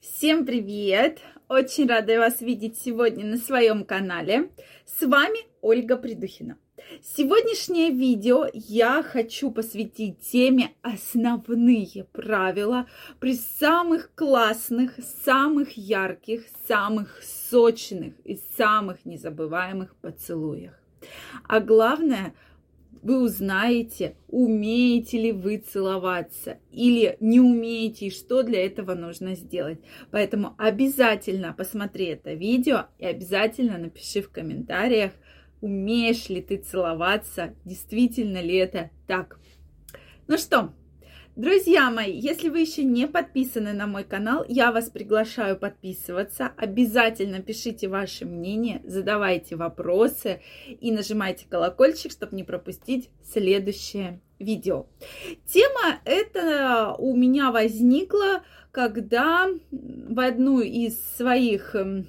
Всем привет! Очень рада вас видеть сегодня на своем канале. С вами Ольга Придухина. Сегодняшнее видео я хочу посвятить теме основные правила при самых классных, самых ярких, самых сочных и самых незабываемых поцелуях. А главное – вы узнаете, умеете ли вы целоваться или не умеете, и что для этого нужно сделать. Поэтому обязательно посмотри это видео и обязательно напиши в комментариях, умеешь ли ты целоваться, действительно ли это так. Ну что, Друзья мои, если вы еще не подписаны на мой канал, я вас приглашаю подписываться. Обязательно пишите ваше мнение, задавайте вопросы и нажимайте колокольчик, чтобы не пропустить следующее видео. Тема эта у меня возникла, когда в одну из своих эм,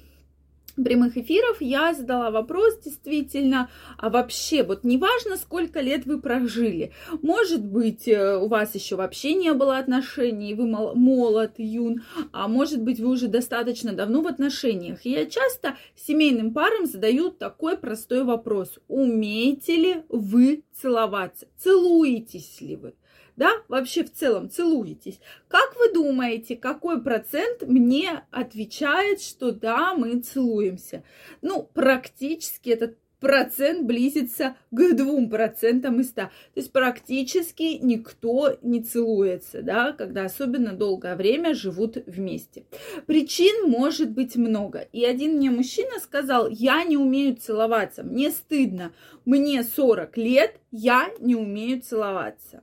прямых эфиров я задала вопрос действительно, а вообще, вот неважно, сколько лет вы прожили, может быть, э, у вас еще вообще не было отношений, вы молод, юн, а может быть, вы уже достаточно давно в отношениях. И я часто семейным парам задаю такой простой вопрос. Умеете ли вы целоваться? Целуетесь ли вы? Да, вообще в целом целуетесь. Как вы думаете, какой процент мне отвечает, что да, мы целуемся? Ну, практически этот процент близится к двум процентам из 100. То есть практически никто не целуется, да, когда особенно долгое время живут вместе. Причин может быть много. И один мне мужчина сказал, я не умею целоваться, мне стыдно, мне 40 лет, я не умею целоваться.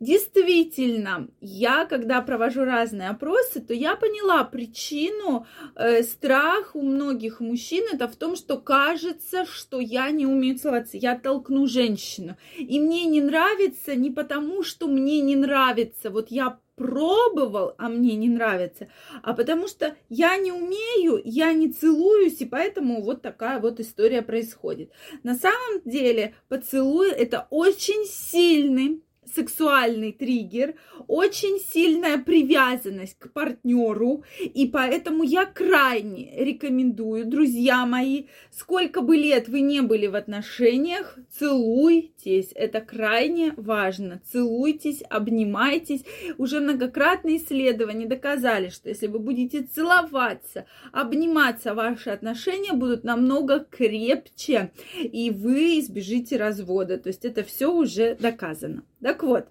Действительно, я, когда провожу разные опросы, то я поняла причину э, страх у многих мужчин это в том, что кажется, что я не умею целоваться, я толкну женщину. И мне не нравится не потому, что мне не нравится, вот я пробовал, а мне не нравится, а потому что я не умею, я не целуюсь, и поэтому вот такая вот история происходит. На самом деле поцелуй это очень сильный сексуальный триггер, очень сильная привязанность к партнеру, и поэтому я крайне рекомендую, друзья мои, сколько бы лет вы не были в отношениях, целуйтесь, это крайне важно, целуйтесь, обнимайтесь. Уже многократные исследования доказали, что если вы будете целоваться, обниматься, ваши отношения будут намного крепче, и вы избежите развода. То есть это все уже доказано. Так вот,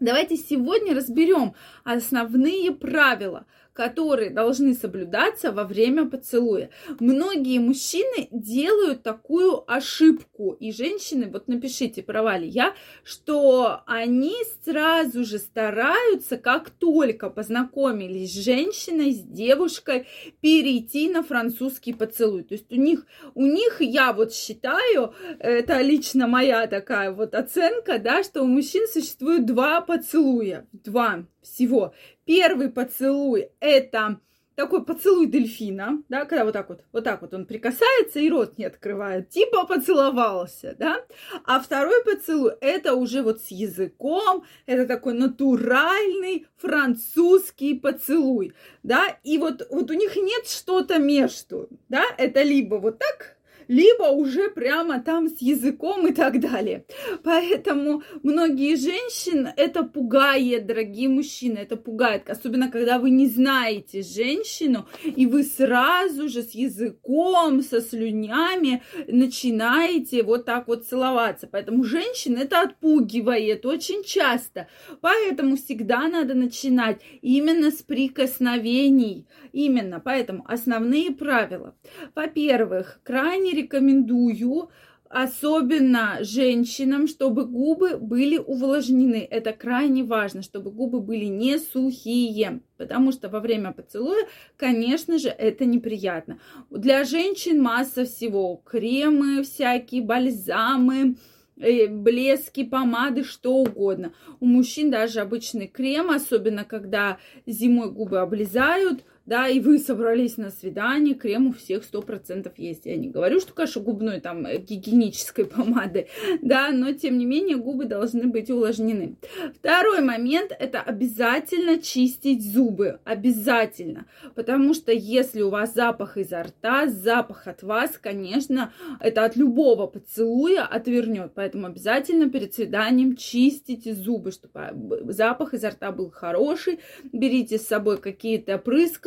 давайте сегодня разберем основные правила, которые должны соблюдаться во время поцелуя. Многие мужчины делают такую ошибку, и женщины, вот напишите, права ли я, что они сразу же стараются, как только познакомились с женщиной, с девушкой, перейти на французский поцелуй. То есть у них, у них, я вот считаю, это лично моя такая вот оценка, да, что у мужчин существует два поцелуя, два всего. Первый поцелуй это такой поцелуй дельфина, да, когда вот так вот, вот так вот он прикасается и рот не открывает, типа поцеловался, да. А второй поцелуй это уже вот с языком, это такой натуральный французский поцелуй, да. И вот, вот у них нет что-то между, да, это либо вот так, либо уже прямо там с языком и так далее. Поэтому многие женщины это пугает, дорогие мужчины, это пугает, особенно когда вы не знаете женщину, и вы сразу же с языком, со слюнями начинаете вот так вот целоваться. Поэтому женщин это отпугивает очень часто. Поэтому всегда надо начинать именно с прикосновений. Именно, поэтому основные правила. Во-первых, крайне рекомендую особенно женщинам, чтобы губы были увлажнены. Это крайне важно, чтобы губы были не сухие, потому что во время поцелуя, конечно же, это неприятно. Для женщин масса всего. Кремы всякие, бальзамы, э, блески, помады, что угодно. У мужчин даже обычный крем, особенно когда зимой губы облезают, да, и вы собрались на свидание, крем у всех 100% есть. Я не говорю, что, конечно, губной там э, гигиенической помады, да, но тем не менее губы должны быть увлажнены. Второй момент – это обязательно чистить зубы, обязательно, потому что если у вас запах изо рта, запах от вас, конечно, это от любого поцелуя отвернет, поэтому обязательно перед свиданием чистите зубы, чтобы а, запах изо рта был хороший, берите с собой какие-то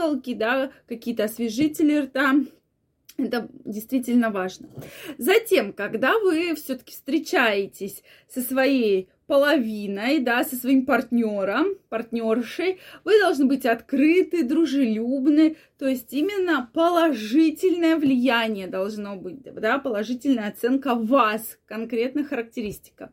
прыскалки, да, какие-то освежители рта, это действительно важно. Затем, когда вы все-таки встречаетесь со своей половиной, да, со своим партнером, партнершей, вы должны быть открыты, дружелюбны, то есть именно положительное влияние должно быть, да, положительная оценка вас, конкретно характеристика.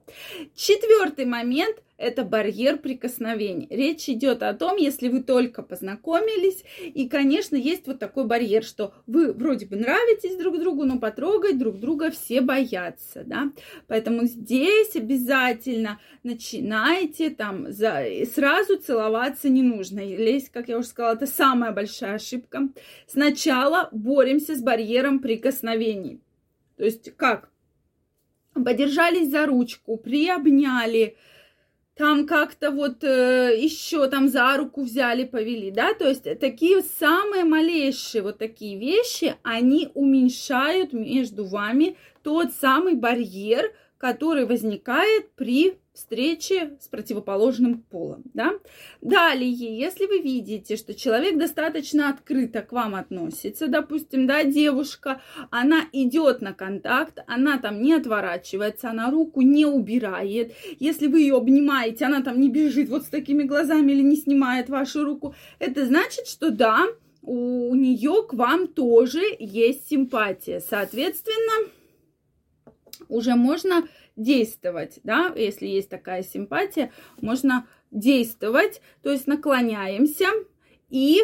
Четвертый момент – это барьер прикосновений. Речь идет о том, если вы только познакомились, и, конечно, есть вот такой барьер, что вы вроде бы нравитесь друг другу, но потрогать друг друга все боятся, да. Поэтому здесь обязательно начинайте там за... сразу целоваться не нужно. Лезть, как я уже сказала, это самая большая ошибка. Сначала боремся с барьером прикосновений. То есть как? Подержались за ручку, приобняли, там как-то вот э, еще там за руку взяли, повели, да, то есть такие самые малейшие вот такие вещи, они уменьшают между вами тот самый барьер, который возникает при встречи с противоположным полом, да. Далее, если вы видите, что человек достаточно открыто к вам относится, допустим, да, девушка, она идет на контакт, она там не отворачивается, она руку не убирает, если вы ее обнимаете, она там не бежит вот с такими глазами или не снимает вашу руку, это значит, что да, у нее к вам тоже есть симпатия. Соответственно, уже можно действовать, да, если есть такая симпатия, можно действовать, то есть наклоняемся и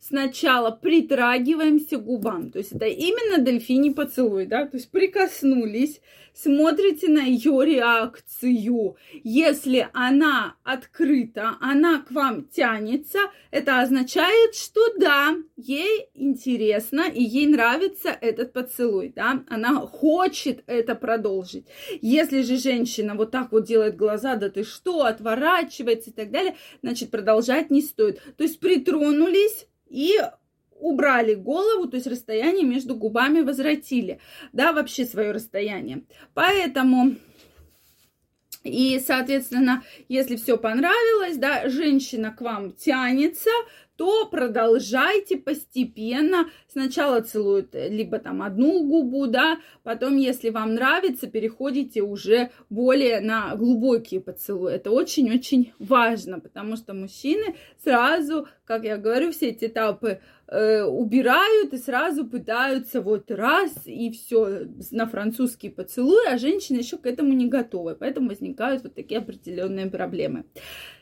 сначала притрагиваемся к губам. То есть это именно дельфиний поцелуй, да, то есть прикоснулись, смотрите на ее реакцию. Если она открыта, она к вам тянется, это означает, что да, ей интересно и ей нравится этот поцелуй, да, она хочет это продолжить. Если же женщина вот так вот делает глаза, да ты что, отворачивается и так далее, значит продолжать не стоит. То есть притронулись, и убрали голову, то есть расстояние между губами возвратили, да, вообще свое расстояние. Поэтому и, соответственно, если все понравилось, да, женщина к вам тянется, то продолжайте постепенно. Сначала целуют либо там одну губу, да, потом, если вам нравится, переходите уже более на глубокие поцелуи. Это очень-очень важно, потому что мужчины сразу, как я говорю, все эти этапы э, убирают и сразу пытаются вот раз и все на французский поцелуй, а женщины еще к этому не готовы, поэтому возникают вот такие определенные проблемы.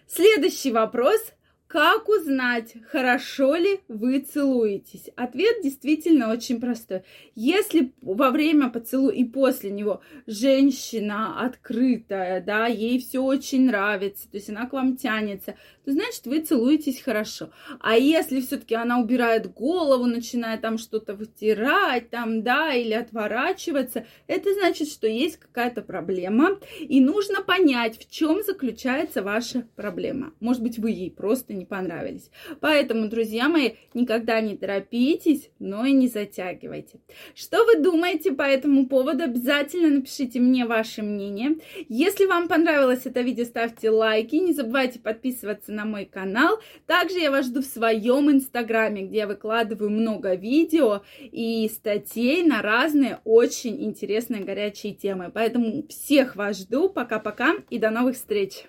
Следующий вопрос – как узнать, хорошо ли вы целуетесь? Ответ действительно очень простой. Если во время поцелуя и после него женщина открытая, да, ей все очень нравится, то есть она к вам тянется, то значит вы целуетесь хорошо. А если все-таки она убирает голову, начинает там что-то вытирать, там, да, или отворачиваться, это значит, что есть какая-то проблема, и нужно понять, в чем заключается ваша проблема. Может быть, вы ей просто не понравились. Поэтому, друзья мои, никогда не торопитесь, но и не затягивайте. Что вы думаете по этому поводу? Обязательно напишите мне ваше мнение. Если вам понравилось это видео, ставьте лайки. Не забывайте подписываться на мой канал. Также я вас жду в своем инстаграме, где я выкладываю много видео и статей на разные очень интересные горячие темы. Поэтому всех вас жду. Пока-пока и до новых встреч!